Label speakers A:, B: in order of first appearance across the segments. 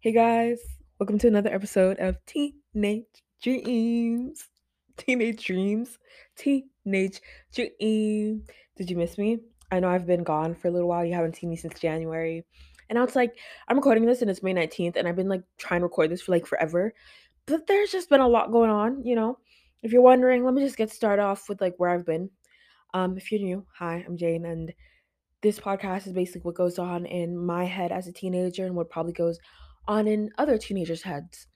A: Hey guys, welcome to another episode of Teenage Dreams. Teenage Dreams. Teenage Dream. Did you miss me? I know I've been gone for a little while. You haven't seen me since January. And I was like I'm recording this and it's May 19th and I've been like trying to record this for like forever. But there's just been a lot going on, you know. If you're wondering, let me just get started off with like where I've been. Um, if you're new, hi, I'm Jane and this podcast is basically what goes on in my head as a teenager and what probably goes on in other teenagers' heads.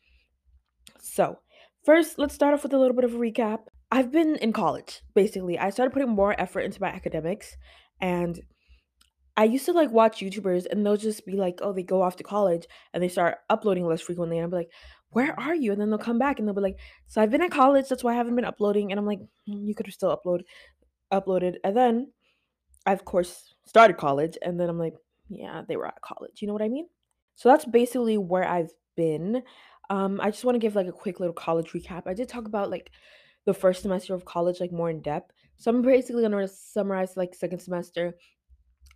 A: So, first, let's start off with a little bit of a recap. I've been in college, basically. I started putting more effort into my academics, and I used to like watch YouTubers, and they'll just be like, oh, they go off to college and they start uploading less frequently. And I'm like, where are you? And then they'll come back and they'll be like, so I've been at college, that's why I haven't been uploading. And I'm like, "Mm, you could have still upload uploaded. And then I, of course, started college, and then I'm like, yeah, they were at college. You know what I mean? So that's basically where I've been. Um, I just want to give like a quick little college recap. I did talk about like the first semester of college like more in depth. So I'm basically gonna summarize like second semester.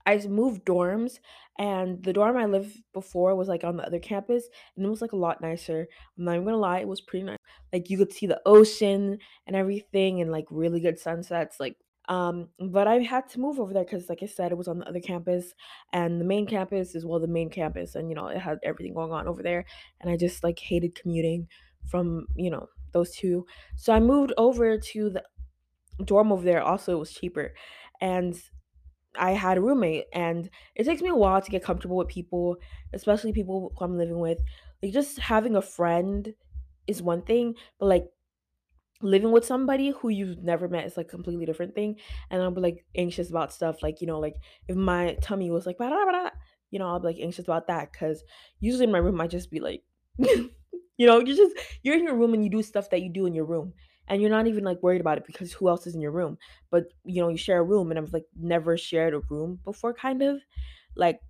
A: I moved dorms, and the dorm I lived before was like on the other campus, and it was like a lot nicer. I'm not even gonna lie, it was pretty nice. Like you could see the ocean and everything, and like really good sunsets. Like um, but I had to move over there because, like I said, it was on the other campus, and the main campus is well the main campus, and you know it had everything going on over there, and I just like hated commuting from you know those two. So I moved over to the dorm over there. Also, it was cheaper, and I had a roommate, and it takes me a while to get comfortable with people, especially people who I'm living with. Like just having a friend is one thing, but like living with somebody who you've never met is like completely different thing. And I'll be like anxious about stuff like, you know, like if my tummy was like, you know, I'll be like anxious about that because usually in my room I just be like, you know, you just you're in your room and you do stuff that you do in your room. And you're not even like worried about it because who else is in your room? But you know, you share a room and I've like never shared a room before, kind of. Like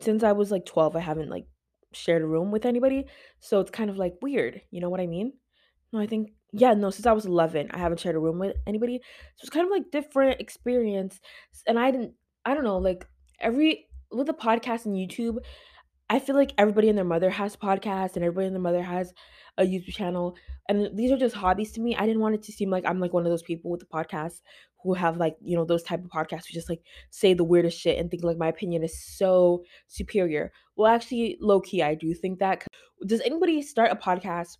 A: since I was like 12, I haven't like shared a room with anybody. So it's kind of like weird. You know what I mean? No, I think yeah, no, since I was 11, I haven't shared a room with anybody. So it's kind of like different experience. And I didn't I don't know, like every with the podcast and YouTube, I feel like everybody and their mother has podcasts and everybody and their mother has a YouTube channel. And these are just hobbies to me. I didn't want it to seem like I'm like one of those people with the podcast who have like, you know, those type of podcasts who just like say the weirdest shit and think like my opinion is so superior. Well, actually, low key, I do think that. Does anybody start a podcast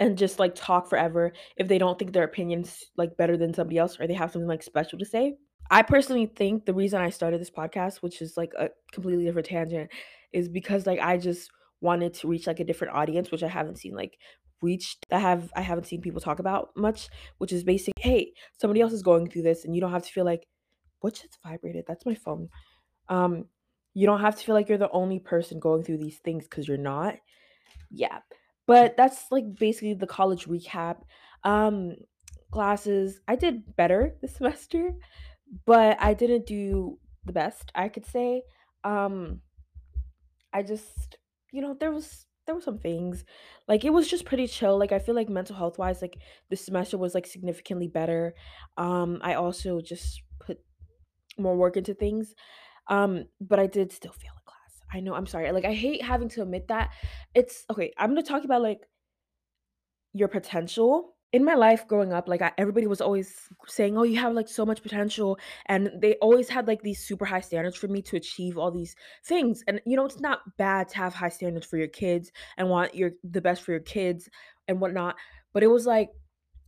A: and just like talk forever if they don't think their opinions like better than somebody else or they have something like special to say. I personally think the reason I started this podcast, which is like a completely different tangent, is because like I just wanted to reach like a different audience, which I haven't seen like reached. I have I haven't seen people talk about much, which is basic. Hey, somebody else is going through this, and you don't have to feel like what just vibrated. That's my phone. Um, you don't have to feel like you're the only person going through these things because you're not. Yeah. But that's like basically the college recap. Um classes, I did better this semester, but I didn't do the best, I could say. Um I just, you know, there was there were some things. Like it was just pretty chill. Like I feel like mental health wise like this semester was like significantly better. Um I also just put more work into things. Um, but I did still fail a class. I know, I'm sorry. Like I hate having to admit that. It's okay, I'm gonna talk about like your potential. In my life growing up, like I, everybody was always saying, "Oh, you have like so much potential," and they always had like these super high standards for me to achieve all these things. And you know, it's not bad to have high standards for your kids and want your the best for your kids and whatnot. But it was like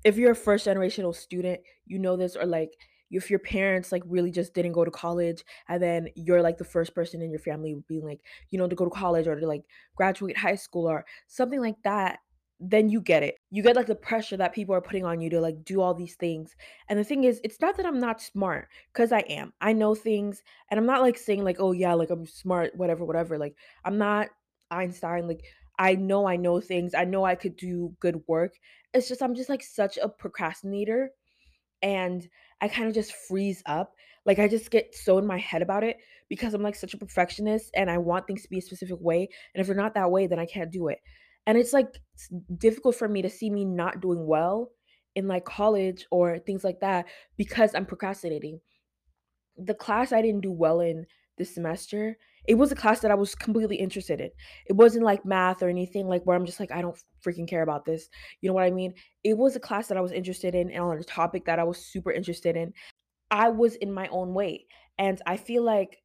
A: if you're a first generational student, you know this, or like if your parents like really just didn't go to college, and then you're like the first person in your family being like, you know, to go to college or to like graduate high school or something like that, then you get it. You get like the pressure that people are putting on you to like do all these things. And the thing is, it's not that I'm not smart, because I am. I know things, and I'm not like saying like, oh yeah, like I'm smart, whatever, whatever. Like I'm not Einstein. Like I know I know things. I know I could do good work it's just I'm just like such a procrastinator and I kind of just freeze up. Like I just get so in my head about it because I'm like such a perfectionist and I want things to be a specific way. And if they're not that way, then I can't do it. And it's like s- difficult for me to see me not doing well in like college or things like that because I'm procrastinating the class I didn't do well in this semester, it was a class that I was completely interested in. It wasn't like math or anything like where I'm just like, I don't freaking care about this. You know what I mean? It was a class that I was interested in and on a topic that I was super interested in. I was in my own way. And I feel like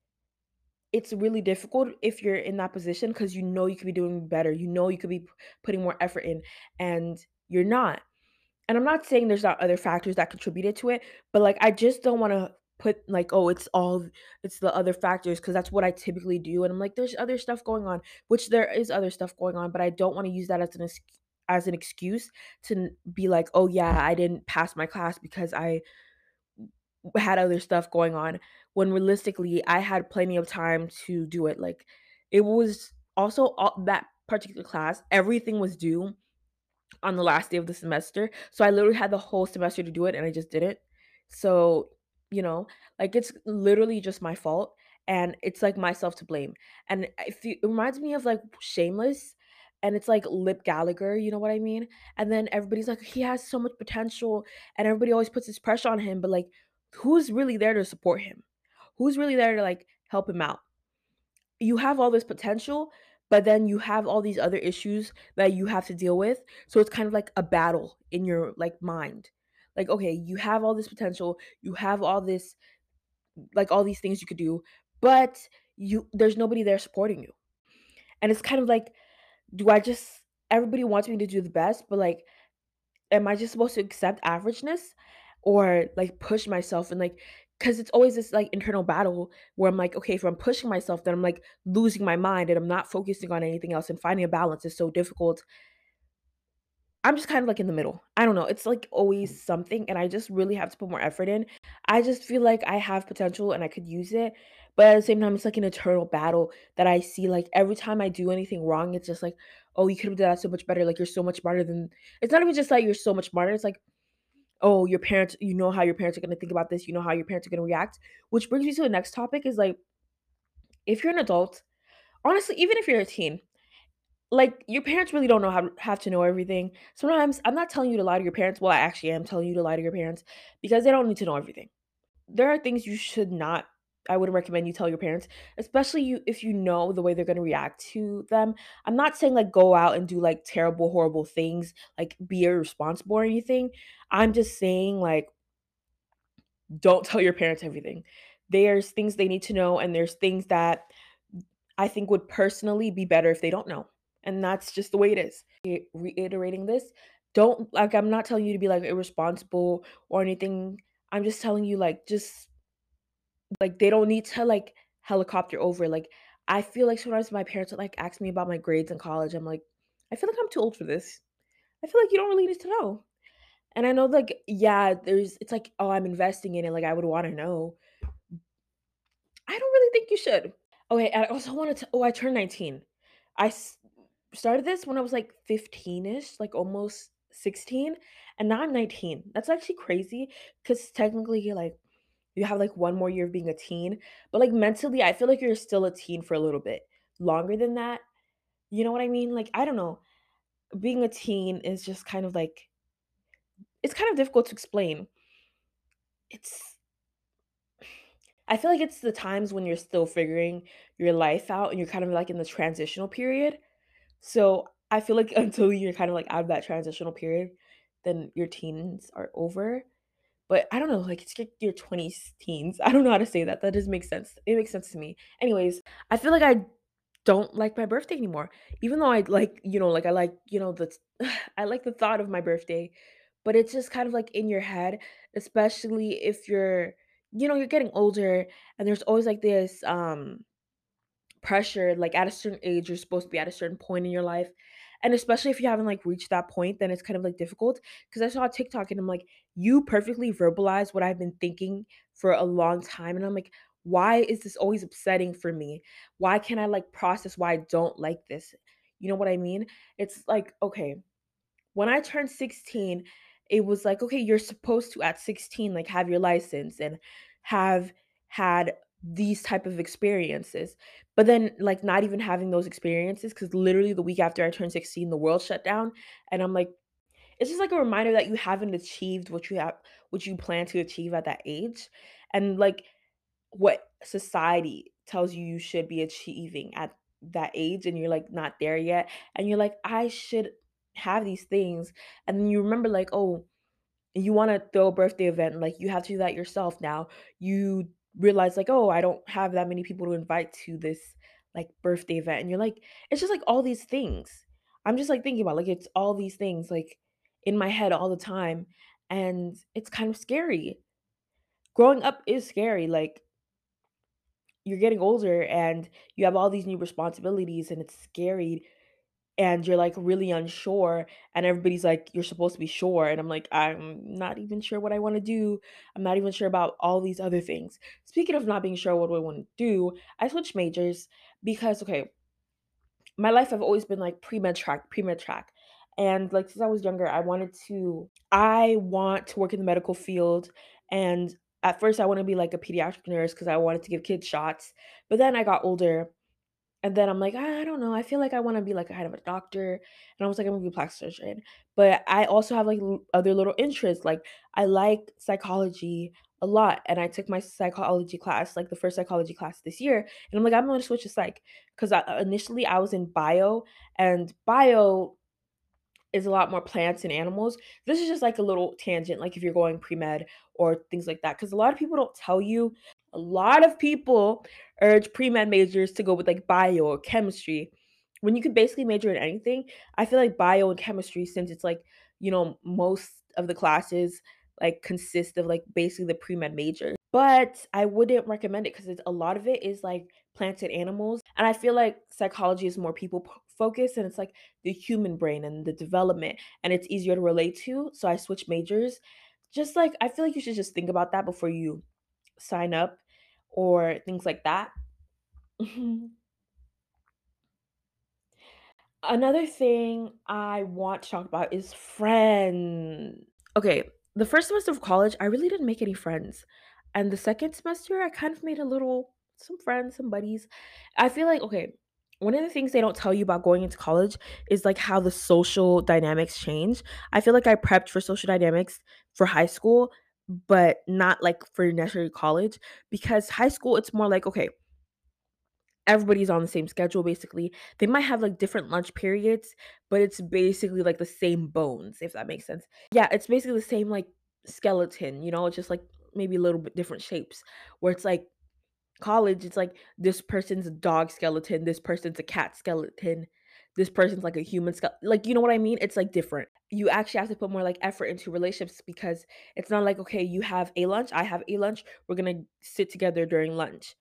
A: it's really difficult if you're in that position because you know you could be doing better. You know you could be p- putting more effort in and you're not. And I'm not saying there's not other factors that contributed to it, but like I just don't want to put like oh it's all it's the other factors because that's what I typically do and I'm like there's other stuff going on, which there is other stuff going on, but I don't want to use that as an as an excuse to be like oh yeah I didn't pass my class because I had other stuff going on when realistically I had plenty of time to do it. Like it was also all, that particular class, everything was due on the last day of the semester. So I literally had the whole semester to do it and I just didn't. So, you know, like it's literally just my fault and it's like myself to blame. And if you, it reminds me of like Shameless and it's like Lip Gallagher, you know what I mean? And then everybody's like he has so much potential and everybody always puts this pressure on him, but like who's really there to support him? Who's really there to like help him out? you have all this potential, but then you have all these other issues that you have to deal with. So it's kind of like a battle in your like mind. Like, okay, you have all this potential, you have all this like all these things you could do, but you there's nobody there supporting you. And it's kind of like, do I just everybody wants me to do the best, but like am I just supposed to accept averageness or like push myself and like because it's always this like internal battle where I'm like, okay, if I'm pushing myself, then I'm like losing my mind and I'm not focusing on anything else and finding a balance is so difficult. I'm just kind of like in the middle. I don't know. It's like mm. always something, and I just really have to put more effort in. I just feel like I have potential and I could use it. But at the same time, it's like an eternal battle that I see. Like every time I do anything wrong, it's just like, oh, you could have done that so much better. Like you're so much smarter than. It's not even just like you're so much smarter. It's like, oh, your parents. You know how your parents are gonna think about this. You know how your parents are gonna react. Which brings me to the next topic: is like, if you're an adult, honestly, even if you're a teen, like, your parents really don't know how to have to know everything. Sometimes I'm not telling you to lie to your parents, well, I actually am telling you to lie to your parents because they don't need to know everything. There are things you should not I wouldn't recommend you tell your parents, especially you if you know the way they're gonna react to them. I'm not saying, like, go out and do, like, terrible, horrible things, like, be irresponsible or anything. I'm just saying, like, don't tell your parents everything. There's things they need to know, and there's things that I think would personally be better if they don't know. And that's just the way it is. Re- Reiterating this, don't like I'm not telling you to be like irresponsible or anything. I'm just telling you like just like they don't need to like helicopter over. Like I feel like sometimes my parents would like ask me about my grades in college. I'm like, I feel like I'm too old for this. I feel like you don't really need to know. And I know like yeah, there's it's like, oh, I'm investing in it. Like I would want to know. I don't really think you should. Okay, I also wanted to oh, I turned 19. I started this when I was like 15ish, like almost 16, and now I'm 19. That's actually crazy because technically, like, you have like one more year of being a teen, but like mentally, I feel like you're still a teen for a little bit longer than that. You know what I mean? Like, I don't know. Being a teen is just kind of like, it's kind of difficult to explain. It's, I feel like it's the times when you're still figuring your life out and you're kind of like in the transitional period So, I feel like until you're kind of, like, out of that transitional period, then your teens are over. But I don't know, like, it's like your 20s teens. I don't know how to say that. That doesn't make sense. It makes sense to me. Anyways, I feel like I don't like my birthday anymore. Even though I like, you know, like, I like, you know, the I like the thought of my birthday, but it's just kind of, like, in your head, especially if you're you know, you're getting older and there's always, like, this, um pressure like at a certain age you're supposed to be at a certain point in your life and especially if you haven't like reached that point then it's kind of like difficult because i saw tiktok and i'm like you perfectly verbalize what i've been thinking for a long time and i'm like why is this always upsetting for me? Why can't i like process why i don't like this? You know what i mean? It's like okay when I turned 16, it was like, okay, you're supposed to at 16 like have your license and have had these type of experiences. But then like not even having those experiences cuz literally the week after I turned 16 the world shut down and I'm like it's just like a reminder that you haven't achieved what you have what you plan to achieve at that age and like what society tells you you should be achieving at that age and you're like not there yet and you're like I should have these things and then you remember like oh you want to throw a birthday event like you have to do that yourself now you realize like oh I don't have that many people to invite to this like birthday event. And you're like it's just like all these things. I'm just like thinking about like it's all these things like in my head all the time and it's kind of scary. Growing up is scary like you're getting older and you have all these new responsibilities and it's scary and you're like really unsure and everybody's like you're supposed to be sure and I'm like I'm not even sure what I want to do. I'm not even sure about all these other things. Speaking of not being sure what I want to do, I switched majors because okay, my life I've always been like pre-med track, pre-med track. And like since I was younger, I wanted to I want to work in the medical field and at first I want to be like a pediatric nurse because I wanted to give kids shots. But then I got older and then I'm like, "Ah, I don't know. I feel like I want to be like kind of a doctor. And I was like, I'm gonna be a plastic surgeon. But I also have like other little interests. Like I like psychology a lot. And I took my psychology class, like the first psychology class this year. And I'm like, I'm gonna switch to psych. Because I, initially I was in bio and bio is a lot more plants and animals. This is just like a little tangent, like if you're going pre-med or things like that. Because a lot of people don't tell you. A lot of people urge pre-med majors to go with like bio or chemistry. When you could basically major in anything, I feel like bio and chemistry, since it's like, you know, most of the classes like consist of like basically the pre-med major. But I wouldn't recommend it because a lot of it is like plants and animals. And I feel like psychology is more people focused and it's like the human brain and the development and it's easier to relate to. So I switched majors. Just like I feel like you should just think about that before you sign up or things like that. Another thing I want to talk about is friends. Okay, the first semester of college, I really didn't make any friends. And the second semester, I kind of made a little some friends, some buddies. I feel like okay, one of the things they don't tell you about going into college is like how the social dynamics change. I feel like I prepped for social dynamics for high school, but not like for necessarily college because high school it's more like okay, everybody's on the same schedule basically. They might have like different lunch periods, but it's basically like the same bones, if that makes sense. Yeah, it's basically the same like skeleton, you know, it's just like maybe a little bit different shapes. Where it's like college, it's like this person's a dog skeleton, this person's a cat skeleton, this person's like a human skeleton. Like, you know what I mean? It's like different. You actually have to put more like effort into relationships because it's not like, okay, you have a lunch, I have a lunch, we're gonna sit together during lunch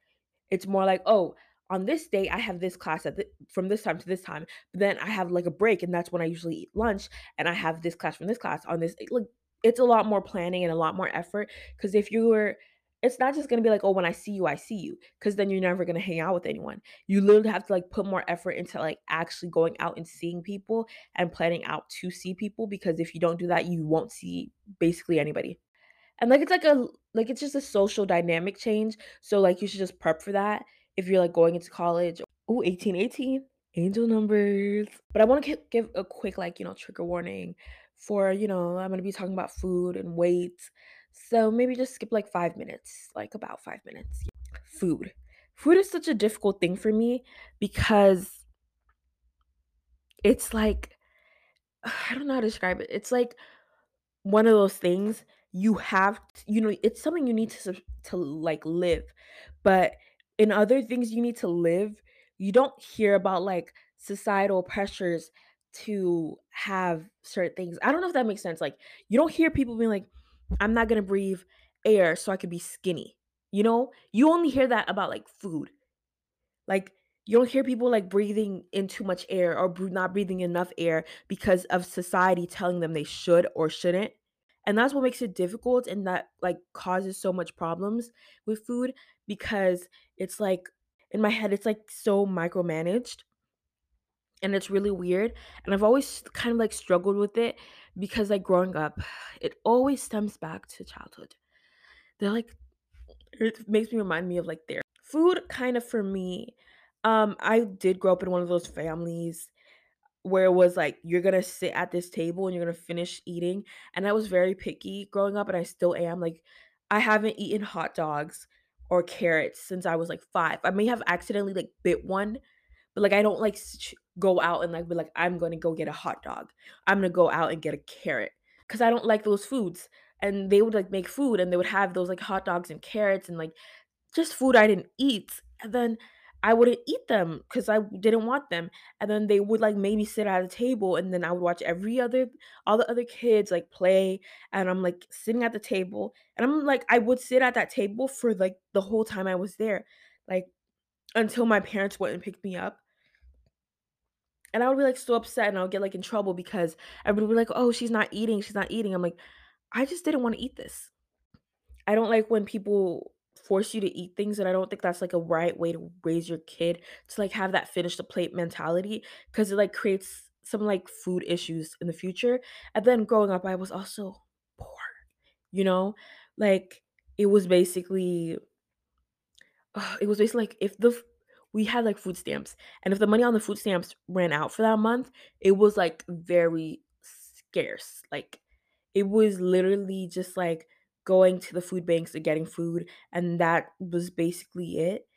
A: it's more like, "Oh, on this day, I have this class at the from this time to this time, but then I have, like, a break, and that's when I usually eat lunch, and I have this class from this class on this" like, it's a lot more planning and a lot more effort. Because if you were it's not just gonna be like, "Oh, when I see you, I see you," because then you're never gonna hang out with anyone. You literally have to, like, put more effort into, like, actually going out and seeing people and planning out to see people, because if you don't do that, you won't see basically anybody. And, like, it's like a like, it's just a social dynamic change, so, like, you should just prep for that if you're, like, going into college. Ooh, 18, 18, angel numbers. But I wanna gi give a quick, like, you know, trigger warning for, you know, I'm gonna be talking about food and weight, so maybe just skip, like, 5 minutes, like, about 5 minutes. Food. Food is such a difficult thing for me because it's like I don't know how to describe it. It's like one of those things you have t you know, it's something you need to to, like, live, but in other things you need to live, you don't hear about, like, societal pressures to have certain things. I don't know if that makes sense, like, you don't hear people being like, "I'm not gonna breathe air so I could be skinny," you know? You only hear that about, like, food. Like, you don't hear people, like, breathing in too much air or not breathing enough air because of society telling them they should or shouldn't, and that's what makes it difficult and that, like, causes so much problems with food because it's, like in my head, it's, like, so micromanaged, and it's really weird, and I've always kind of, like, struggled with it because, like, growing up, it always stems back to childhood. They're, like it makes me remind me of, like, their food kind of for me, um, I did grow up in one of those families where it was like, you're gonna sit at this table and you're gonna finish eating, and I was very picky growing up, and I still am, like, I haven't eaten hot dogs or carrots since I was like 5. I may have accidentally like bit one, but like I don't like go out and like be like I'm to go get a hot dog. I'm to go out and get a carrot cuz I don't like those foods. And they would like make food and they would have those like hot dogs and carrots and like just food I didn't eat. And then I wouldn't eat them because I didn't want them. And then they would like maybe sit at a table and then I would watch every other all the other kids like play and I'm like sitting at the table and I'm like I would sit at that table for like the whole time I was there. Like until my parents went and picked me up. And I would be like so upset and I would get like in trouble because everybody would be like, oh, she's not eating, she's not eating. I'm like, I just didn't want to eat this. I don't like when people force you to eat things, and I don't think that's, like, a right way to raise your kid to, like, have that finish the plate mentality, because it, like, creates some, like, food issues in the future, and then growing up, I was also poor, you know? Like, it was basically it was basically like if the we had, like, food stamps, and if the money on the food stamps ran out for that month, it was, like, very scarce, like, it was literally just, like, going to the food banks and getting food, and that was basically it.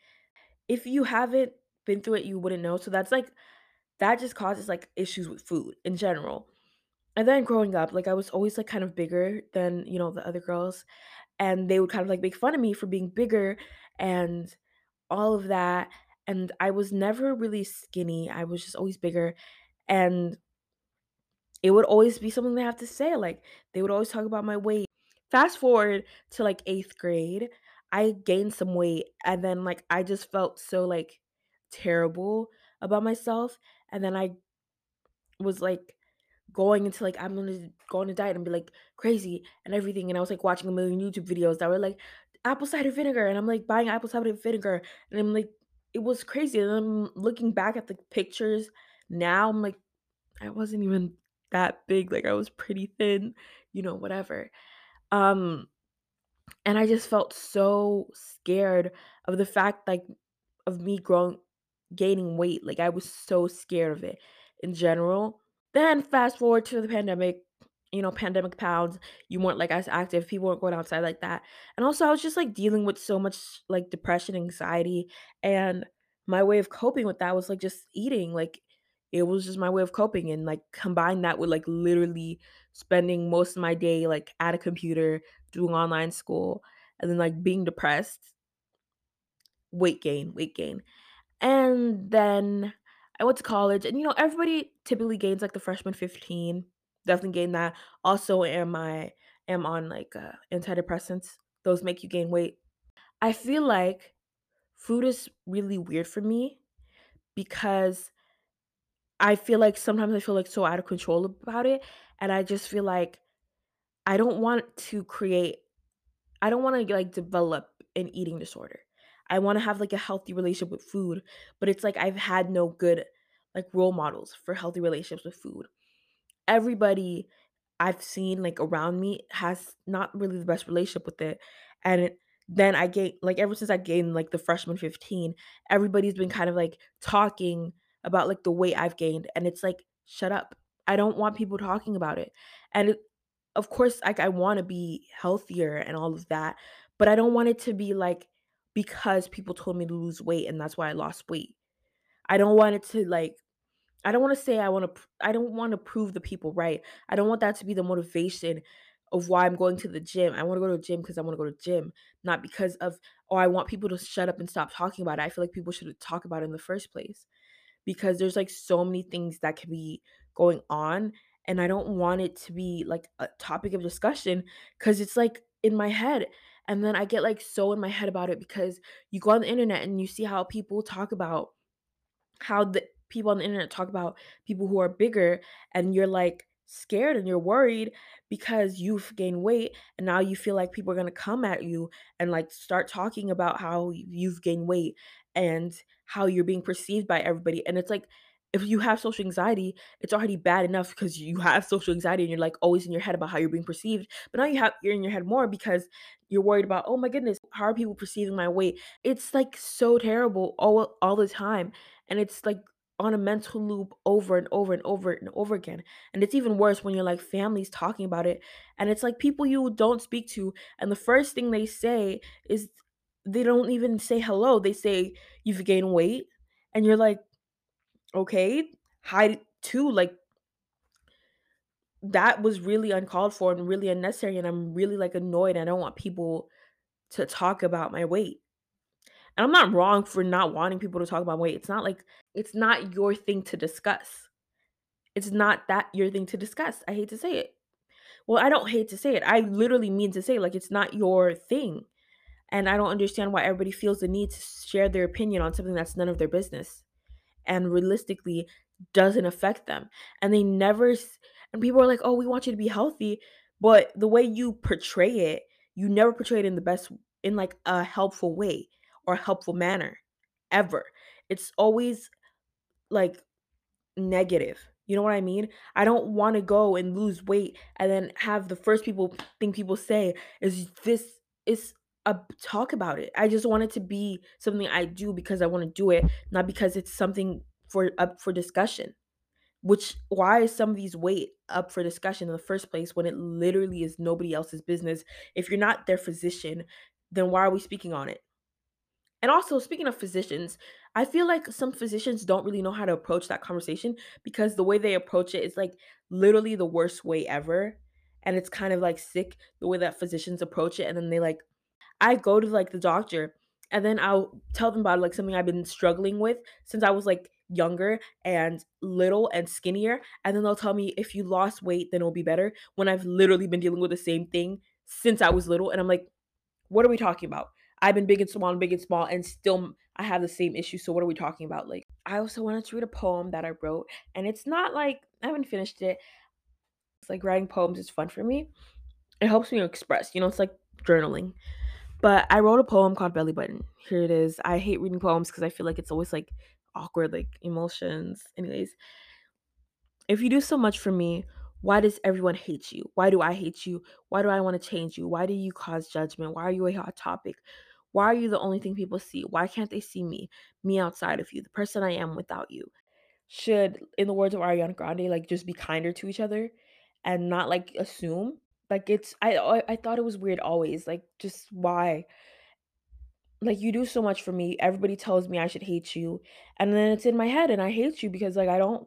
A: If you haven't been through it, you wouldn't know, so that's, like that just causes, like, issues with food in general. And then growing up, like, I was always, like, kind of bigger than, you know, the other girls, and they would kind of, like, make fun of me for being bigger and all of that, and I was never really skinny, I was just always bigger, and it would always be something they have to say, like, they would always talk about my weight. Fast forward to, like, 8th grade, I gained some weight, and then, like, I just felt so, like, terrible about myself, and then I was, like, going into, like, I'm gonna go on a diet and be, like, crazy and everything, and I was, like, watching a million YouTube videos that were, like, apple cider vinegar, and I'm, like, buying apple cider vinegar, and I'm, like it was crazy, and I'm looking back at the pictures now, I'm, like, I wasn't even that big, like, I was pretty thin, you know, whatever. Um, and I just felt so scared of the fact, like, of me growing gaining weight, like, I was so scared of it in general. Then fast forward to the pandemic, you know, pandemic pounds, you weren't, like, as active, people weren't going outside like that, and also I was just, like, dealing with so much, like, depression, anxiety, and my way of coping with that was, like, just eating, like, it was just my way of coping, and, like, combine that with, like, literally spending most of my day, like, at a computer, doing online school, and then, like, being depressed, weight gain, weight gain. And then I went to college, and, you know, everybody typically gains, like, the freshman 15. Definitely gain that. Also, am I am on, like, uh, antidepressants. Those make you gain weight. I feel like food is really weird for me because I feel like sometimes I feel, like, so out of control about it, and I just feel like I don't want to create I don't wanna, like, develop an eating disorder. I wanna have, like, a healthy relationship with food, but it's like I've had no good, like, role models for healthy relationships with food. Everybody I've seen, like, around me has not really the best relationship with it, and it then I gain like, ever since I gained, like, the freshman 15, everybody's been kind of, like, talking about, like, the weight I've gained, and it's like, "Shut up." I don't want people talking about it, and it of course, like, I wanna be healthier and all of that, but I don't want it to be, like, because people told me to lose weight and that's why I lost weight. I don't want it to, like I don't wanna say I wanna I don't wanna prove the people right. I don't want that to be the motivation of why I'm going to the gym. I wanna go to the gym because I wanna go to the gym, not because of, "Oh, I want people to shut up and stop talking about it." I feel like people should talk about it in the first place because there's, like, so many things that could be going on, and I don't want it to be, like, a topic of discussion because it's, like, in my head, and then I get, like, so in my head about it because you go on the internet and you see how people talk about how the people on the internet talk about people who are bigger and you're like scared and you're worried because you've gained weight and now you feel like people are going to come at you and like start talking about how you've gained weight and how you're being perceived by everybody and it's like if you have social anxiety it's already bad enough because you have social anxiety and you're like always in your head about how you're being perceived but now you have you're in your head more because you're worried about oh my goodness how are people perceiving my weight? It's like so terrible all all the time and it's like on a mental loop over and over and over and over again. And it's even worse when you're like families talking about it and it's like people you don't speak to and the first thing they say is they don't even say hello. They say you've gained weight and you're like, "Okay, hi too." Like that was really uncalled for and really unnecessary and I'm really like annoyed. I don't want people to talk about my weight. And I'm not wrong for not wanting people to talk about weight. It's not like it's not your thing to discuss. It's not that your thing to discuss. I hate to say it. Well, I don't hate to say it. I literally mean to say like it's not your thing. And I don't understand why everybody feels the need to share their opinion on something that's none of their business and realistically doesn't affect them. And they never and people are like, "Oh, we want you to be healthy." But the way you portray it, you never portray it in the best in like a helpful way or helpful manner ever. It's always like negative. You know what I mean? I don't want to go and lose weight and then have the first people thing people say is this is a talk about it. I just want it to be something I do because I want to do it, not because it's something for up for discussion. Which why is some of these weight up for discussion in the first place when it literally is nobody else's business? If you're not their physician, then why are we speaking on it? And also, speaking of physicians, I feel like some physicians don't really know how to approach that conversation because the way they approach it is like literally the worst way ever. And it's kind of like sick the way that physicians approach it. And then they like, I go to like the doctor and then I'll tell them about like something I've been struggling with since I was like younger and little and skinnier. And then they'll tell me if you lost weight, then it'll be better when I've literally been dealing with the same thing since I was little. And I'm like, what are we talking about? I've been big and small and big and small, and still I have the same issue. So what are we talking about? Like, I also wanted to read a poem that I wrote, and it's not like I haven't finished it. It's like writing poems is fun for me. It helps me express. You know, it's like journaling. But I wrote a poem called Belly Button. Here it is. I hate reading poems because I feel like it's always like awkward, like emotions. Anyways, if you do so much for me, why does everyone hate you? Why do I hate you? Why do I want to change you? Why do you cause judgment? Why are you a hot topic? Why are you the only thing people see? Why can't they see me? Me outside of you, the person I am without you. Should, in the words of Ariana Grande, like just be kinder to each other and not like assume. Like it's I I I thought it was weird always. Like just why? Like you do so much for me. Everybody tells me I should hate you. And then it's in my head and I hate you because like I don't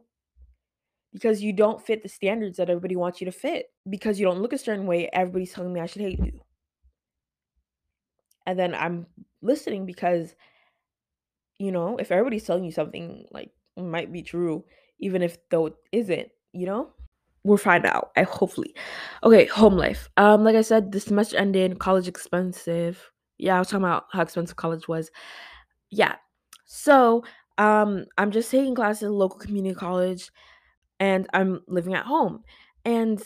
A: because you don't fit the standards that everybody wants you to fit. Because you don't look a certain way, everybody's telling me I should hate you. And then I'm listening because, you know, if everybody's telling you something, like, might be true, even if though it isn't, you know? We'll find out. I hopefully. Okay, home life. Um, like I said, the semester ended, college expensive. Yeah, I was talking about how expensive college was. Yeah. So, um, I'm just taking classes at a local community college and I'm living at home. And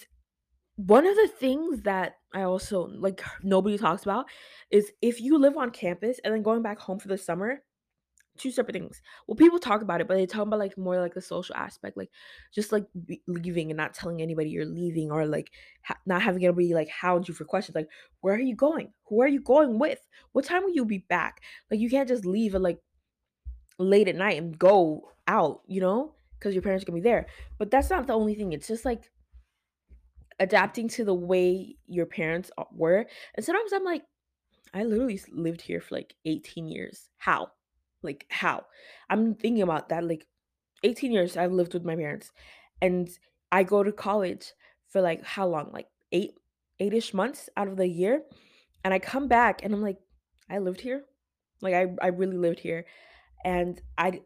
A: One of the things that I also like nobody talks about is if you live on campus and then going back home for the summer, two separate things. Well, people talk about it, but they talk about like more like the social aspect, like just like leaving and not telling anybody you're leaving, or like ha- not having anybody like hound you for questions, like where are you going? Who are you going with? What time will you be back? Like you can't just leave at like late at night and go out, you know, because your parents are gonna be there. But that's not the only thing. It's just like adapting to the way your parents were. And sometimes I'm like, I literally lived here for like 18 years. How? Like, how? I'm thinking about that. Like, 18 years I've lived with my parents. And I go to college for like how long? Like eight, eight-ish months out of the year. And I come back and I'm like, I lived here. Like I, I really lived here. And I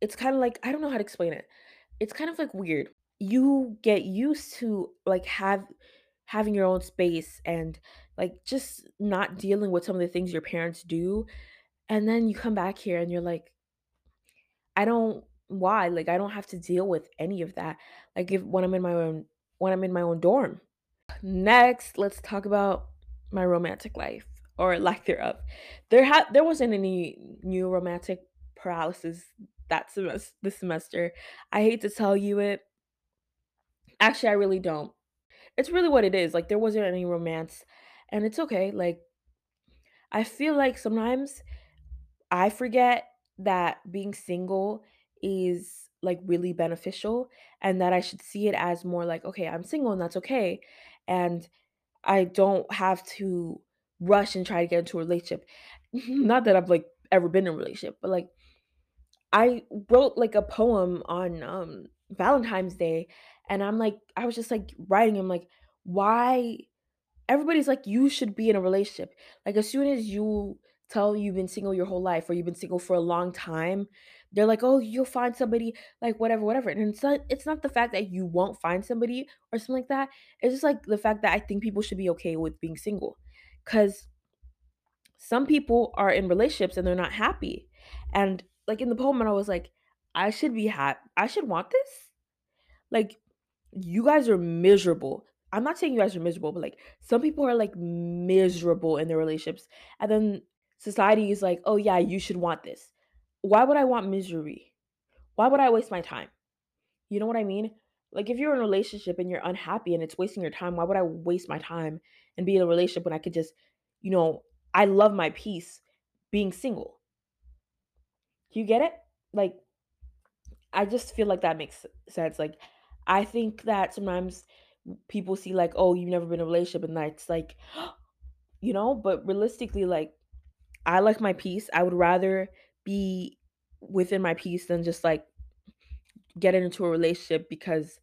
A: it's kind of like I don't know how to explain it. It's kind of like weird. You get used to like have having your own space and like just not dealing with some of the things your parents do and then you come back here and you're like I don't why like I don't have to deal with any of that like if when I'm in my own when I'm in my own dorm. Next, let's talk about my romantic life or lack thereof. There had there wasn't any new romantic paralysis that semester this semester. I hate to tell you it. Actually, I really don't. It's really what it is. Like there wasn't any romance and it's okay. Like I feel like sometimes I forget that being single is like really beneficial and that I should see it as more like okay, I'm single and that's okay. And I don't have to rush and try to get into a relationship. not that I've like ever been in a relationship, but like I wrote like a poem on um Valentine's Day and I'm like I was just like writing him like why everybody's like you should be in a relationship. Like as soon as you tell you've been single your whole life or you've been single for a long time, they're like, "Oh, you'll find somebody like whatever, whatever." And it's not it's not the fact that you won't find somebody or something like that. It's just like the fact that I think people should be okay with being single. Cuz some people are in relationships and they're not happy. And like in the poem, and I was like, I should be happy. I should want this. Like, you guys are miserable. I'm not saying you guys are miserable, but like some people are like miserable in their relationships. And then society is like, oh yeah, you should want this. Why would I want misery? Why would I waste my time? You know what I mean? Like if you're in a relationship and you're unhappy and it's wasting your time, why would I waste my time and be in a relationship when I could just, you know, I love my peace being single. You get it? Like I just feel like that makes sense. Like I think that sometimes people see like, oh, you've never been in a relationship and that's like, you know, but realistically like I like my peace. I would rather be within my peace than just like get into a relationship because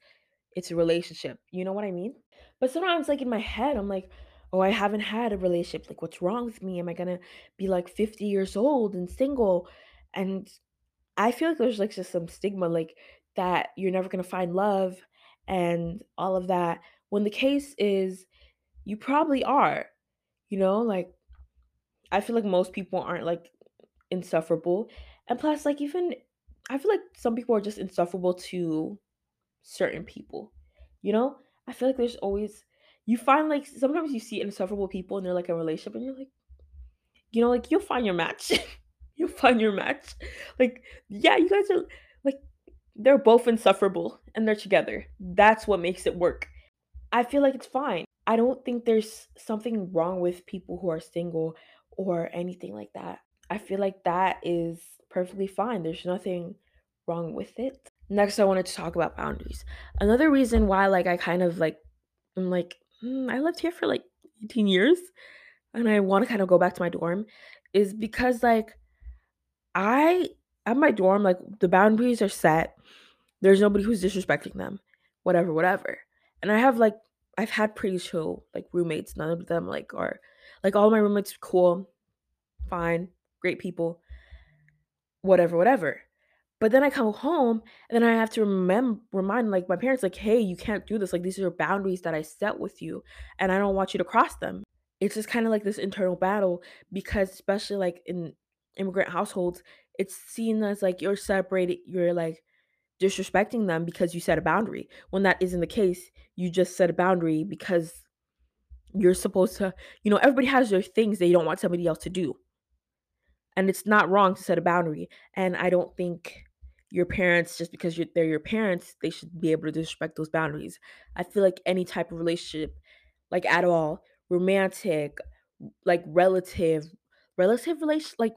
A: it's a relationship. You know what I mean? But sometimes, like in my head, I'm like, oh, I haven't had a relationship. Like, what's wrong with me? Am I gonna be like 50 years old and single? And I feel like there's like just some stigma, like that you're never gonna find love and all of that. When the case is, you probably are. You know, like I feel like most people aren't like insufferable. And plus, like, even I feel like some people are just insufferable to certain people. You know? I feel like there's always you find like sometimes you see insufferable people and they're like in a relationship and you're like, you know, like you'll find your match. you'll find your match. Like, yeah, you guys are they're both insufferable and they're together. That's what makes it work. I feel like it's fine. I don't think there's something wrong with people who are single or anything like that. I feel like that is perfectly fine. There's nothing wrong with it. Next, I wanted to talk about boundaries. Another reason why, like, I kind of like, I'm like, mm, I lived here for like 18 years and I want to kind of go back to my dorm is because, like, I, at my dorm, like, the boundaries are set. There's nobody who's disrespecting them, whatever, whatever. And I have, like, I've had pretty chill, like, roommates. None of them, like, are, like, all my roommates, cool, fine, great people, whatever, whatever. But then I come home and then I have to remember remind like my parents like, "Hey, you can't do this. Like these are boundaries that I set with you and I don't want you to cross them." It's just kind of like this internal battle because especially like in immigrant households, it's seen as like you're separated, you're like disrespecting them because you set a boundary. When that isn't the case, you just set a boundary because you're supposed to, you know, everybody has their things they don't want somebody else to do. And it's not wrong to set a boundary. And I don't think your parents just because they're your parents they should be able to disrespect those boundaries i feel like any type of relationship like at all romantic like relative relative relation like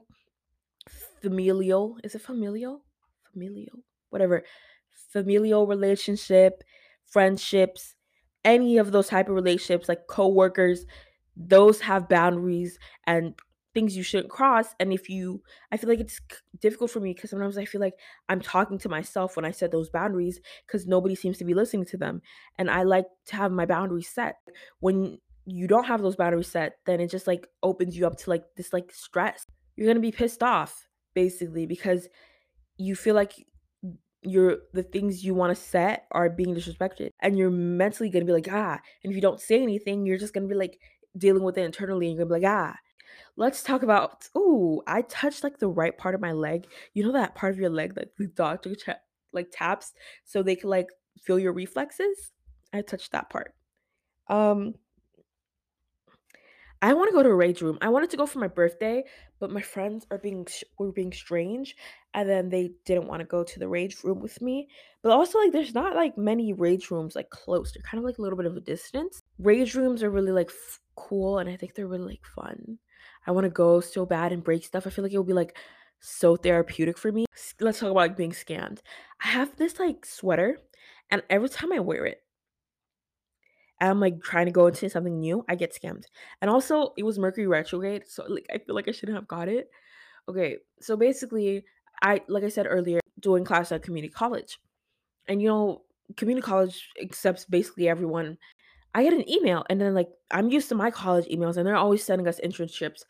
A: familial is it familial familial whatever familial relationship friendships any of those type of relationships like co-workers those have boundaries and things you shouldn't cross. And if you i feel like it's difficult for me because sometimes i feel like i'm talking to myself when i set those boundaries because nobody seems to be listening to them. And i like to have my boundaries set. When you don't have those boundaries set then it just like opens you up to like this like stress. You're gonna be pissed off basically because you feel like your the things you want to set are being disrespected and you're mentally gonna be like ah and if you don't say anything you're just gonna be like dealing with it internally and you're gonna be like ah Let's talk about ooh, I touched, like, the right part of my leg. You know that part of your leg that the doctor like, taps so they can, like, feel your reflexes? I touched that part. Um I wanna go to a rage room. I wanted to go for my birthday, but my friends are being were being strange, and then they didn't wanna go to the rage room with me. But also, like, there's not, like, many rage rooms, like, close. They're kind of, like, a little bit of a distance. Rage rooms are really, like, f cool, and I think they're really, like, fun. I wanna go so bad and break stuff. I feel like it would be, like, so therapeutic for me. Let's talk about, like, being scammed. I have this, like, sweater, and every time I wear it and I'm like trying to go into something new, I get scammed. And also, it was Mercury retrograde, so like I feel like I shouldn't have got it. Okay, so basically, I like I said earlier, doing class at community college, and you know, community college accepts basically everyone. I get an email, and then like I'm used to my college emails, and they're always sending us internships,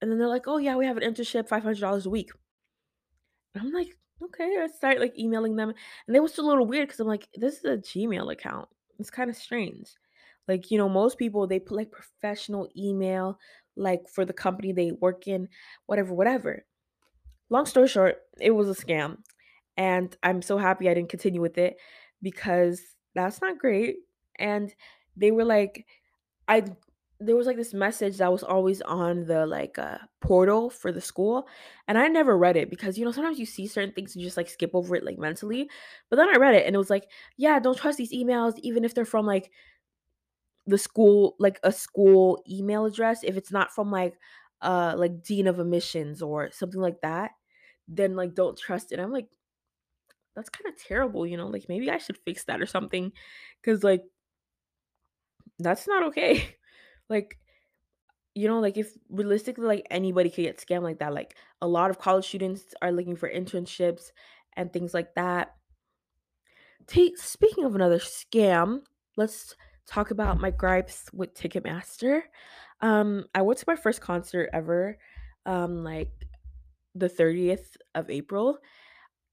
A: and then they're like, "Oh yeah, we have an internship, five hundred dollars a week." And I'm like, "Okay." I start like emailing them, and it was a little weird because I'm like, "This is a Gmail account. It's kind of strange." Like you know, most people they put like professional email, like for the company they work in, whatever, whatever. Long story short, it was a scam. And I'm so happy I didn't continue with it because that's not great. And they were like, I there was like this message that was always on the like uh portal for the school and i never read it because you know sometimes you see certain things and you just like skip over it like mentally but then i read it and it was like yeah don't trust these emails even if they're from like the school like a school email address if it's not from like uh like dean of admissions or something like that then like don't trust it i'm like that's kind of terrible, you know? Like maybe I should fix that or something cuz like that's not okay. like you know, like if realistically like anybody could get scammed like that, like a lot of college students are looking for internships and things like that. Take speaking of another scam, let's talk about my gripes with Ticketmaster. Um I went to my first concert ever um like the 30th of April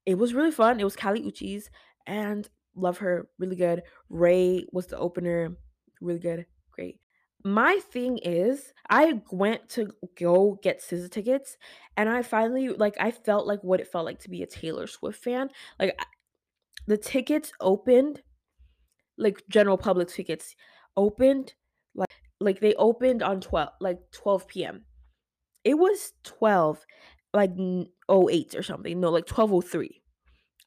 A: It was really fun. It was Kali Uchis and love her, really good. Ray was the opener, really good, great. My thing is, I went to go get SZA tickets, and I finally like I felt like what it felt like to be a Taylor Swift fan. Like the tickets opened, like general public tickets opened, like like they opened on 12 like 12 p.m. It was 12 like n- oh 08 or something. No, like 1203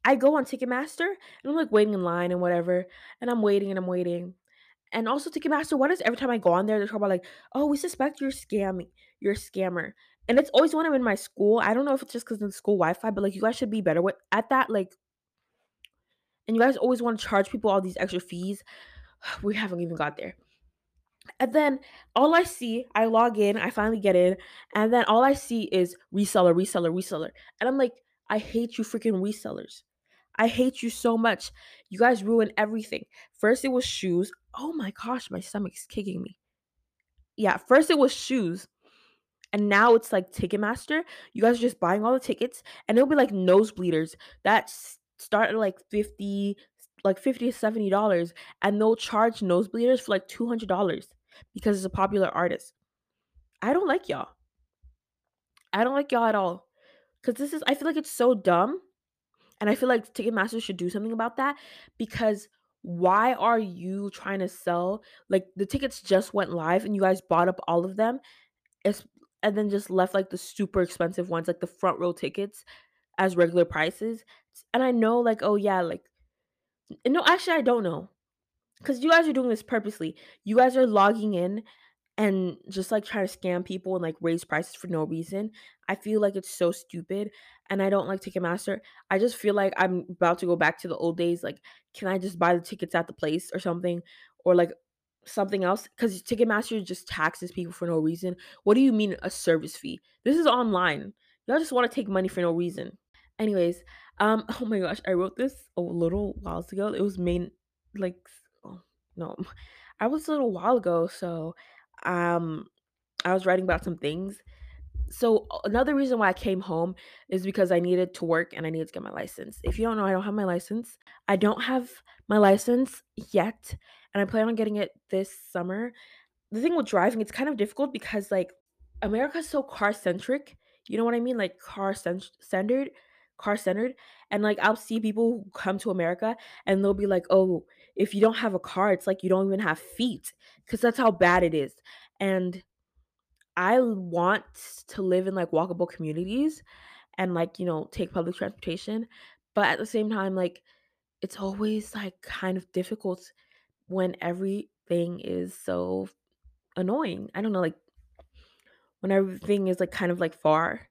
A: I go on Ticketmaster and I'm like waiting in line and whatever, and I'm waiting and I'm waiting. And also Ticketmaster, what is every time I go on there, they're talking about like, oh, we suspect you're scamming, you're a scammer. And it's always when I'm in my school. I don't know if it's just because of the school Wi-Fi, but like you guys should be better with at that. Like, and you guys always want to charge people all these extra fees. We haven't even got there. And then all I see, I log in, I finally get in, and then all I see is reseller, reseller, reseller. And I'm like, I hate you freaking resellers. I hate you so much. You guys ruin everything. First it was shoes. Oh my gosh, my stomach's kicking me. Yeah, first it was shoes. And now it's like Ticketmaster. You guys are just buying all the tickets, and it'll be like nosebleeders that s- start at like 50, like 50 to 70 dollars, and they'll charge nosebleeders for like 200 dollars because it's a popular artist. I don't like y'all. I don't like y'all at all. Cause this is I feel like it's so dumb And I feel like Ticketmaster should do something about that because why are you trying to sell like the tickets just went live and you guys bought up all of them es- and then just left like the super expensive ones like the front row tickets as regular prices. And I know like oh yeah like no actually I don't know cuz you guys are doing this purposely. You guys are logging in and just like trying to scam people and like raise prices for no reason. I feel like it's so stupid and I don't like Ticketmaster. I just feel like I'm about to go back to the old days. Like, can I just buy the tickets at the place or something? Or like something else? Because Ticketmaster just taxes people for no reason. What do you mean a service fee? This is online. Y'all just want to take money for no reason. Anyways, um, oh my gosh, I wrote this a little whiles ago. It was main like oh, no, I was a little while ago, so um I was writing about some things. So another reason why I came home is because I needed to work and I needed to get my license. If you don't know, I don't have my license. I don't have my license yet, and I plan on getting it this summer. The thing with driving, it's kind of difficult because like America's so car centric. You know what I mean? Like car cent- centered, car centered. And like I'll see people who come to America and they'll be like, "Oh, if you don't have a car, it's like you don't even have feet," because that's how bad it is. And I want to live in like walkable communities and like, you know, take public transportation. But at the same time, like it's always like kind of difficult when everything is so annoying. I don't know, like when everything is like kind of like far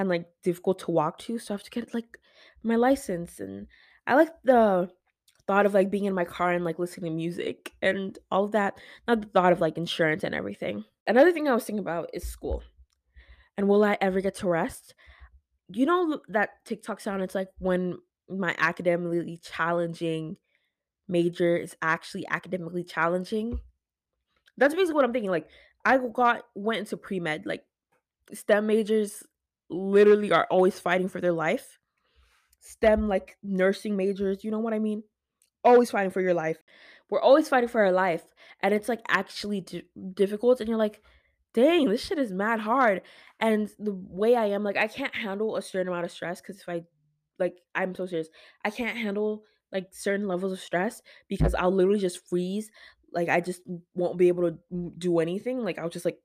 A: and like difficult to walk to. So I have to get like my license and I like the thought of, like, being in my car and, like, listening to music and all of that, not the thought of, like, insurance and everything. Another thing I was thinking about is school, and will I ever get to rest? You know that TikTok sound? It's like when my academically challenging major is actually academically challenging. That's basically what I'm thinking, like, I got went into pre-med, like, STEM majors literally are always fighting for their life. STEM, like, nursing majors, you know what I mean? Always fighting for your life. We're always fighting for our life, and it's, like, actually di difficult, and you're like, "Dang, this shit is mad hard," and the way I am, like, I can't handle a certain amount of stress because if I like, I'm so serious. I can't handle, like, certain levels of stress because I'll literally just freeze, like, I just won't be able to do anything, like, I'll just, like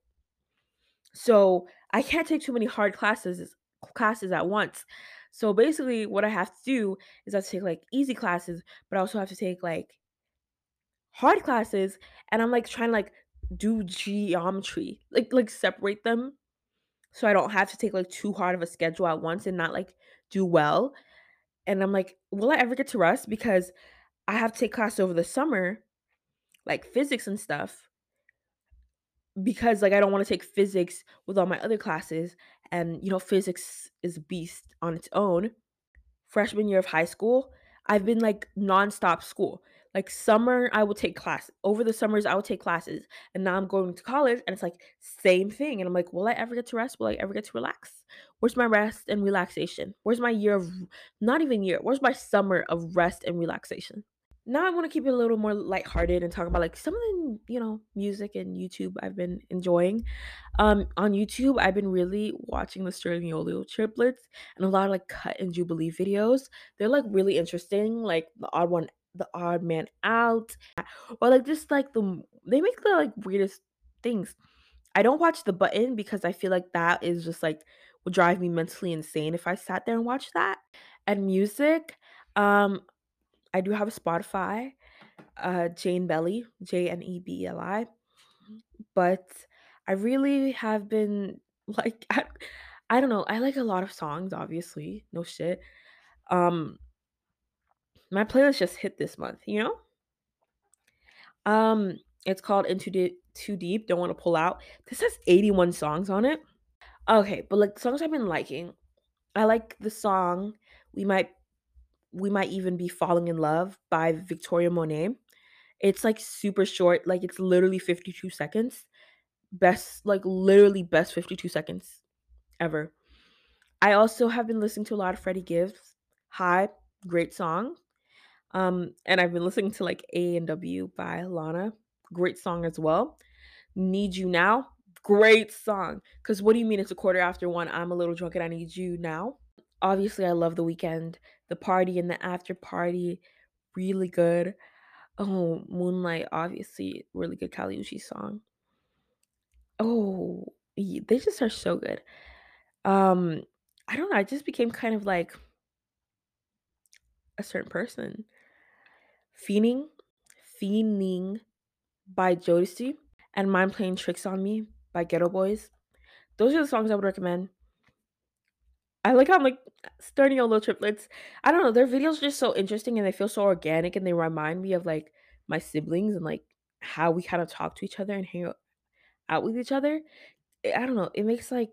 A: so, I can't take too many hard classes classes at once. So, basically, what I have to do is I have to take, like, easy classes, but I also have to take, like, hard classes, and I'm, like, trying to, like, do geometry, like like, separate them so I don't have to take, like, too hard of a schedule at once and not, like, do well, and I'm like, "Will I ever get to rest?" Because I have to take class over the summer, like physics and stuff, because, like, I don't wanna take physics with all my other classes, and, you know, physics is a beast on its own. Freshman year of high school, I've been, like, nonstop school. Like, summer, I will take class over the summers, I will take classes, and now I'm going to college, and it's, like, same thing, and I'm like, "Will I ever get to rest? Will I ever get to relax? Where's my rest and relaxation? Where's my year of" not even year, where's my summer of rest and relaxation? Now I wanna keep it a little more lighthearted and talk about, like, some of the, you know, music and YouTube I've been enjoying. Um, on YouTube, I've been really watching the Sturniolo triplets and a lot of, like, Cut and Jubilee videos. They're, like, really interesting, like, The Odd One The Odd Man Out, or, like, just, like, the they make the, like, weirdest things. I don't watch The Button because I feel like that is just, like, would drive me mentally insane if I sat there and watched that. And music, um I do have a Spotify, uh, Jane Belly, J-N-E-B-L-I, but I really have been like, I, I don't know. I like a lot of songs, obviously, no shit. Um, my playlist just hit this month, you know. Um, it's called Into Deep, Too Deep. Don't want to pull out. This has 81 songs on it. Okay, but like songs I've been liking. I like the song "We Might We Might Even Be Falling in Love" by Victoria Monet. It's, like, super short, like, it's literally 52 seconds. Best like, literally best 52 seconds ever. I also have been listening to a lot of Freddie Gibbs. Hi, great song. Um, and I've been listening to, like, A&W by Lana, great song as well. "Need You Now," great song. Cause what do you mean it's a quarter after 1, I'm a little drunk and I need you now? Obviously, I love The Weeknd, The Party and the After Party, really good. Oh, Moonlight, obviously, really good Kali Uchis song. Oh, they just are so good. Um, I don't know, I just became kind of like a certain person. Fiending Fiending by Jodeci and Mind Playing Tricks on Me by Geto Boys. Those are the songs I would recommend. I like how I'm, like, Sturniolo triplets. I don't know, their videos are just so interesting and they feel so organic and they remind me of, like, my siblings and, like, how we kind of talk to each other and hang out with each other. Eh, I don't know, it makes, like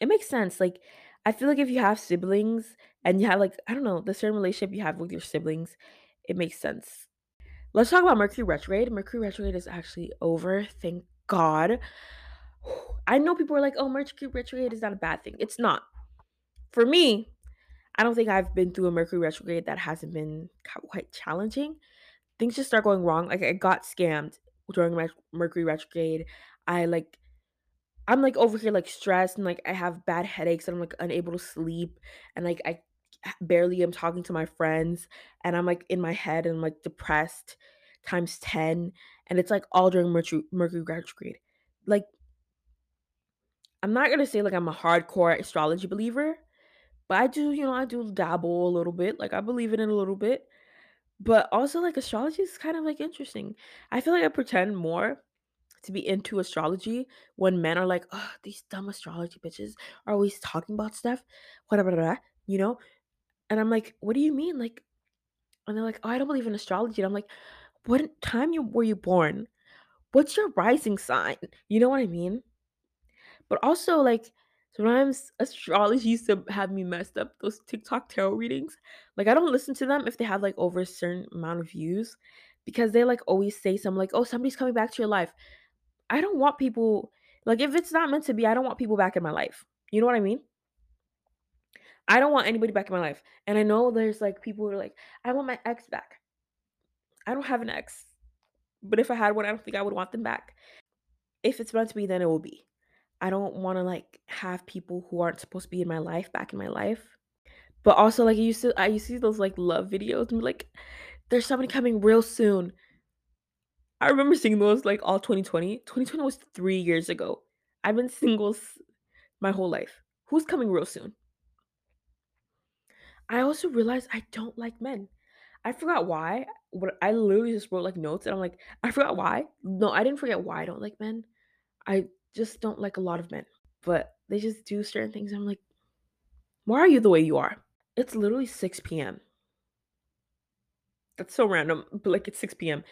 A: it makes sense, like, I feel like if you have siblings and you have, like, I don't know, the certain relationship you have with your siblings, it makes sense. Let's talk about Mercury retrograde. Mercury retrograde is actually over, thank God. I know people are like, "Oh, Mercury retrograde is not a bad thing." It's not. For me, I don't think I've been through a Mercury retrograde that hasn't been quite challenging. Things just start going wrong, like, I got scammed during my Mercury retrograde. I, like I'm, like, over here, like, stressed and, like, I have bad headaches and I'm, like, unable to sleep and, like, I barely am talking to my friends and I'm, like, in my head and, like, depressed times 10, and it's, like, all during Mercu Mercury retrograde. Like I'm not gonna say, like, I'm a hardcore astrology believer, but I do, you know, I do dabble a little bit, like, I believe in it a little bit, but also, like, astrology is kind of, like, interesting. I feel like I pretend more to be into astrology when men are like, oh, these dumb astrology bitches are always talking about stuff, whatever, you know?" And I'm like, "What do you mean? Like, And they're like, "Oh, I don't believe in astrology." And I'm like, "What time you were you born? What's your rising sign?" You know what I mean? But also, like, sometimes astrology used to have me messed up, those TikTok tarot readings. Like, I don't listen to them if they have, like, over a certain amount of views because they, like, always say something like, "Oh, somebody's coming back to your life." I don't want people like, if it's not meant to be, I don't want people back in my life. You know what I mean? I don't want anybody back in my life. And I know there's, like, people who are like, "I want my ex back." I don't have an ex, but if I had one, I don't think I would want them back. If it's meant to be, then it will be. I don't wanna, like, have people who aren't supposed to be in my life back in my life. But also, like, I used to I used to see those, like, love videos and be like, "There's somebody coming real soon." I remember seeing those, like, all 2020. 2020 was 3 years ago. I've been single my whole life. Who's coming real soon? I also realized I don't like men. I forgot why. What I literally just wrote, like, notes, and I'm like, "I forgot why." No, I didn't forget why I don't like men. I just don't like a lot of men, but they just do certain things, I'm like, "Why are you the way you are?" It's literally 6 PM. That's so random, but, like, it's 6 PM.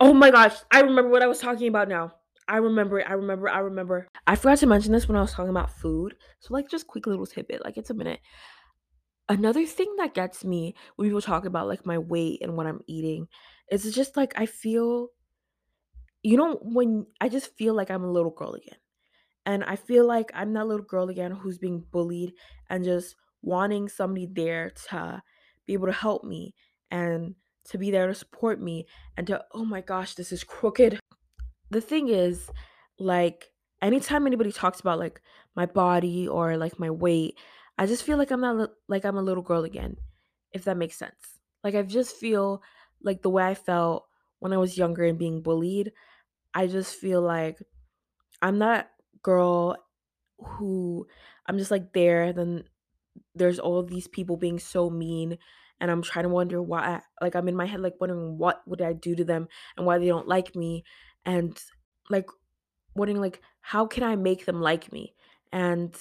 A: Oh my gosh, I remember what I was talking about now. I remember it, I remember, I remember. I forgot to mention this when I was talking about food, so, like, just quick little tidbit, like, it's a minute. Another thing that gets me when people talk about, like, my weight and what I'm eating is just, like, I feel you know, when I just feel like I'm a little girl again. And I feel like I'm that little girl again who's being bullied and just wanting somebody there to be able to help me and to be there to support me and to, oh my gosh, this is crooked. The thing is, like, anytime anybody talks about like my body or like my weight, I just feel like I'm not li- like I'm a little girl again, if that makes sense. Like, I just feel like the way I felt when I was younger and being bullied, I just feel like I'm that girl who I'm just like there, then there's all these people being so mean and I'm trying to wonder why like I'm in my head like wondering what would I do to them and why they don't like me and like wondering like how can I make them like me? And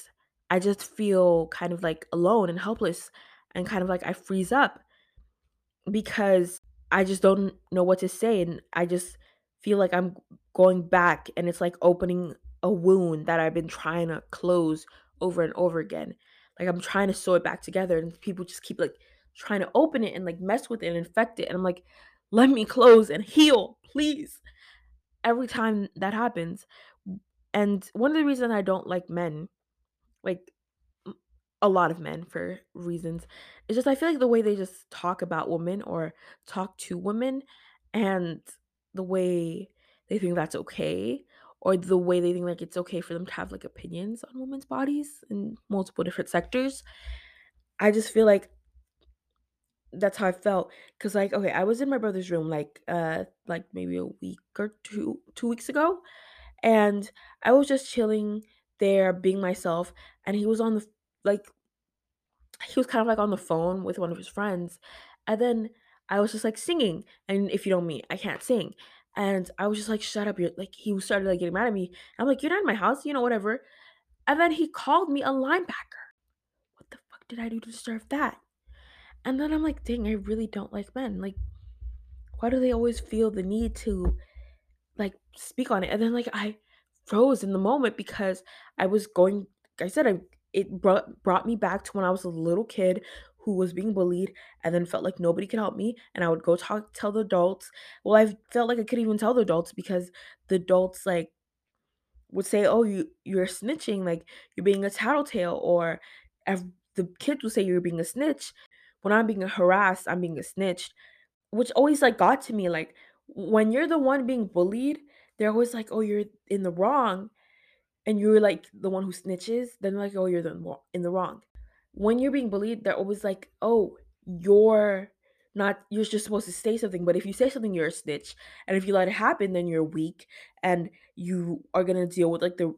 A: I just feel kind of like alone and helpless and kind of like I freeze up because I just don't know what to say and I just feel like I'm going back and it's like opening a wound that I've been trying to close over and over again. Like I'm trying to sew it back together and people just keep like trying to open it and like mess with it and infect it and I'm like let me close and heal, please. Every time that happens. And one of the reasons I don't like men, like a lot of men for reasons. It's just I feel like the way they just talk about women or talk to women and the way they think that's okay or the way they think like it's okay for them to have like opinions on women's bodies in multiple different sectors. I just feel like that's how I felt cuz like okay, I was in my brother's room like uh like maybe a week or two 2 weeks ago and I was just chilling there being myself and he was on the like he was kind of like on the phone with one of his friends. And then I was just like singing. And if you don't me, I can't sing. And I was just like, shut up. You're like, he started like getting mad at me. I'm like, you're not in my house, you know, whatever. And then he called me a linebacker. What the fuck did I do to deserve that? And then I'm like, dang, I really don't like men. Like, why do they always feel the need to like speak on it? And then like I froze in the moment because I was going like I said I it brought brought me back to when I was a little kid who was being bullied and then felt like nobody could help me and I would go talk tell the adults. Well, I felt like I couldn't even tell the adults because the adults like would say, "Oh, you you're snitching, like you're being a tattletale," or if the kids would say you're being a snitch. When I'm being harassed, I'm being a snitch, which always like got to me. Like when you're the one being bullied, they're always like, "Oh, you're in the wrong." and you're like the one who snitches, then like, oh, you're the in the wrong. When you're being bullied, they're always like, oh, you're not you're just supposed to say something, but if you say something, you're a snitch. And if you let it happen, then you're weak and you are gonna deal with like the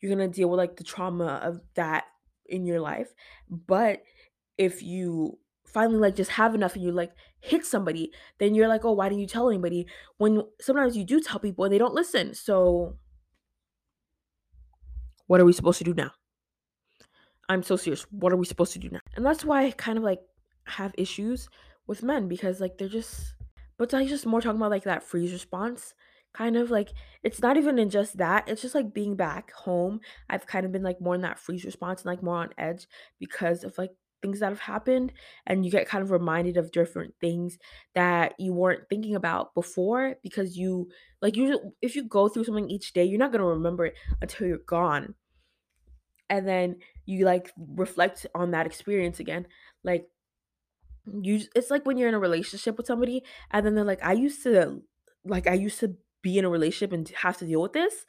A: you're gonna deal with like the trauma of that in your life. But if you finally like just have enough and you like hit somebody, then you're like, oh, why didn't you tell anybody? When sometimes you do tell people and they don't listen. So what are we supposed to do now? I'm so serious. What are we supposed to do now? And that's why I kind of like have issues with men because like they're just but I just more talking about like that freeze response kind of like it's not even in just that it's just like being back home I've kind of been like more in that freeze response and like more on edge because of like things that have happened and you get kind of reminded of different things that you weren't thinking about before because you like you if you go through something each day you're not going to remember it until you're gone and then you like reflect on that experience again like you it's like when you're in a relationship with somebody and then they're like i used to like i used to be in a relationship and have to deal with this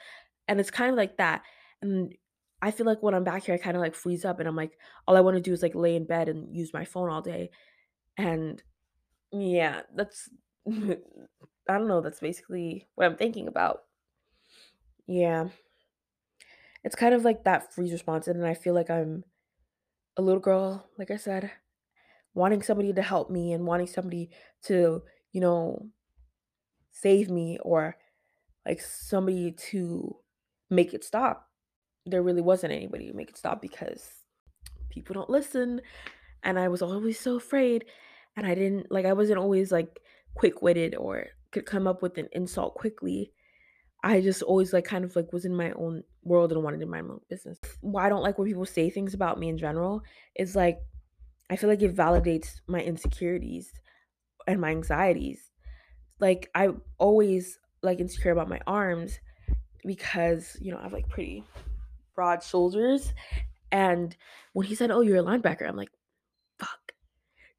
A: and it's kind of like that and i feel like when i'm back here i kind of like freeze up and i'm like all i want to do is like lay in bed and use my phone all day and yeah that's i don't know that's basically what i'm thinking about. Yeah it's kind of like that freeze response and i feel like i'm a little girl like i said wanting somebody to help me and wanting somebody to, you know, save me or like somebody to make it stop. There really wasn't anybody to make it stop because people don't listen. And I was always so afraid. And I didn't, like, I wasn't always like quick witted or could come up with an insult quickly. I just always like kind of like was in my own world and wanted to my own business. Why I don't like when people say things about me in general is like I feel like it validates my insecurities and my anxieties. Like I always like insecure about my arms because, you know, I have like pretty broad shoulders. And when he said, "Oh, you're a linebacker," I'm like, "Fuck."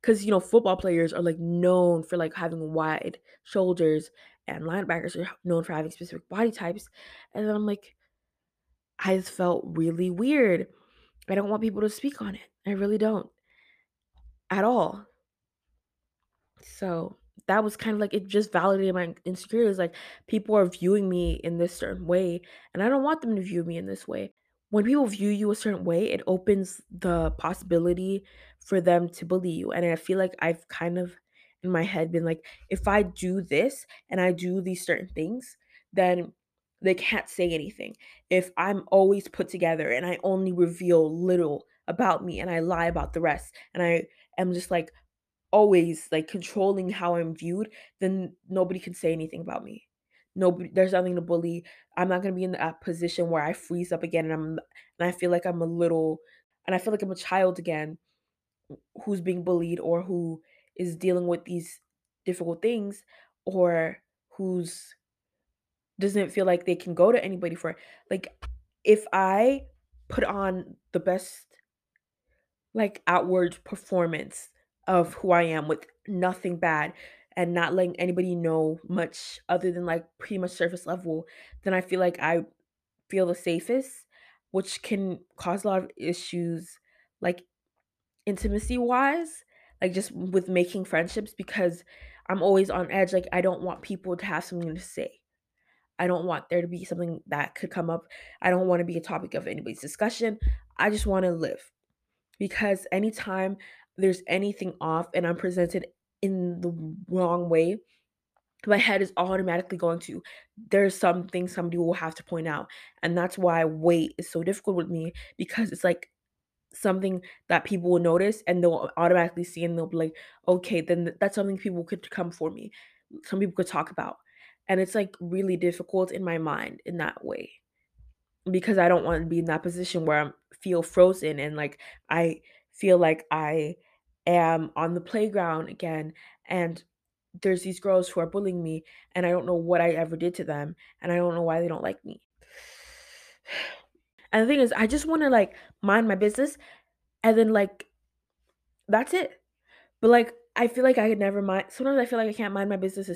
A: Cuz you know, football players are like known for like having wide shoulders and linebackers are known for having specific body types. And then I'm like I just felt really weird. I don't want people to speak on it. I really don't. At all. So that was kind of like it just validated my insecurities. Like people are viewing me in this certain way, and I don't want them to view me in this way. When people view you a certain way, it opens the possibility for them to bully you. And I feel like I've kind of in my head been like, if I do this and I do these certain things, then they can't say anything. If I'm always put together and I only reveal little about me and I lie about the rest, and I am just like always like controlling how I'm viewed, then nobody can say anything about me. Nobody, there's nothing to bully. I'm not gonna be in that position where I freeze up again and I'm and I feel like I'm a little and I feel like I'm a child again who's being bullied or who is dealing with these difficult things or who's doesn't feel like they can go to anybody for it. Like if I put on the best like outward performance of who I am with nothing bad and not letting anybody know much other than like pretty much surface level, then I feel like I feel the safest, which can cause a lot of issues like intimacy wise, like just with making friendships because I'm always on edge. Like I don't want people to have something to say. I don't want there to be something that could come up. I don't want to be a topic of anybody's discussion. I just want to live because anytime there's anything off and I'm presented in the wrong way, my head is automatically going to there's something somebody will have to point out. And that's why weight is so difficult with me because it's like something that people will notice and they'll automatically see and they'll be like, okay, then that's something people could come for me. Some people could talk about. And it's like really difficult in my mind in that way because I don't want to be in that position where I feel frozen and like I feel like I am on the playground again and there's these girls who are bullying me and I don't know what I ever did to them and I don't know why they don't like me. And the thing is, I just want to like mind my business and then like that's it. But like I feel like I could never mind. Sometimes I feel like I can't mind my business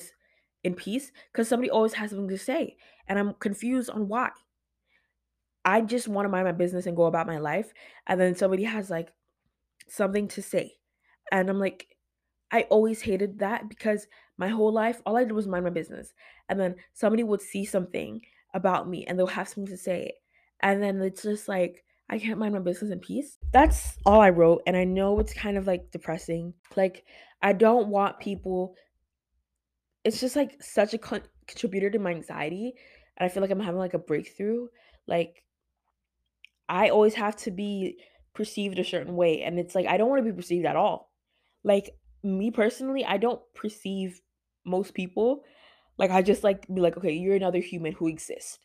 A: in peace because somebody always has something to say and I'm confused on why. I just want to mind my business and go about my life. And then somebody has like something to say. And I'm like, I always hated that because my whole life, all I did was mind my business. And then somebody would see something about me and they'll have something to say. And then it's just like, I can't mind my business in peace. That's all I wrote. And I know it's kind of like depressing. Like, I don't want people, it's just like such a con- contributor to my anxiety. And I feel like I'm having like a breakthrough. Like, I always have to be perceived a certain way, and it's like, I don't wanna be perceived at all. Like, me personally, I don't perceive most people like I just like be like, okay, you're another human who exists.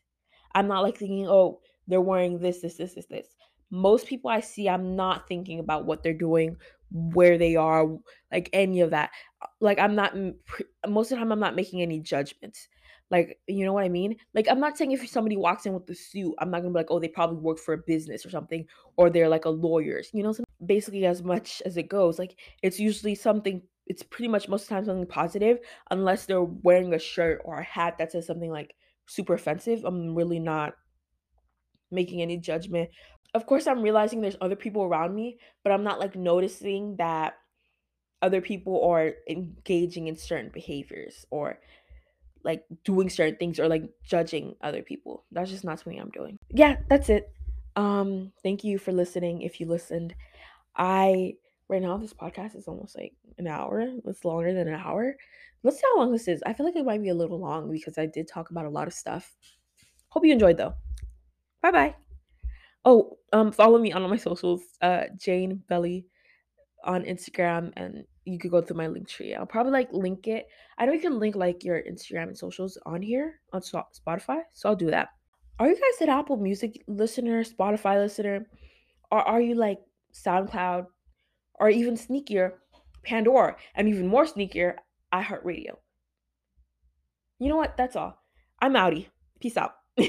A: I'm not like thinking, oh, they're wearing this, this, this, this, this. Most people I see, I'm not thinking about what they're doing, where they are, like any of that. Uh, like I'm not most of the time I'm not making any judgments. Like, you know what I mean? Like I'm not saying if somebody walks in with a suit, I'm not gonna be like, oh, they probably work for a business or something, or they're like a lawyer. You know, basically as much as it goes. Like it's usually something it's pretty much most of the time something positive unless they're wearing a shirt or a hat that says something like super offensive. I'm really not making any judgment. Of course, I'm realizing there's other people around me, but I'm not like noticing that other people are engaging in certain behaviors or like doing certain things or like judging other people. That's just not something I'm doing. Yeah, that's it. Um, thank you for listening if you listened. I right now this podcast is almost like an hour. It's longer than an hour. Let's see how long this is. I feel like it might be a little long because I did talk about a lot of stuff. Hope you enjoyed though. Bye bye. Oh, um, follow me on all my socials. Uh, Jane Belly on Instagram, and you could go through my link tree. I'll probably like link it. I know you can link like your Instagram and socials on here on Spotify, so I'll do that. Are you guys an Apple Music listener, Spotify listener, or are you like SoundCloud, or even sneakier, Pandora, and even more sneakier, iHeartRadio? You know what? That's all. I'm outie. Peace out.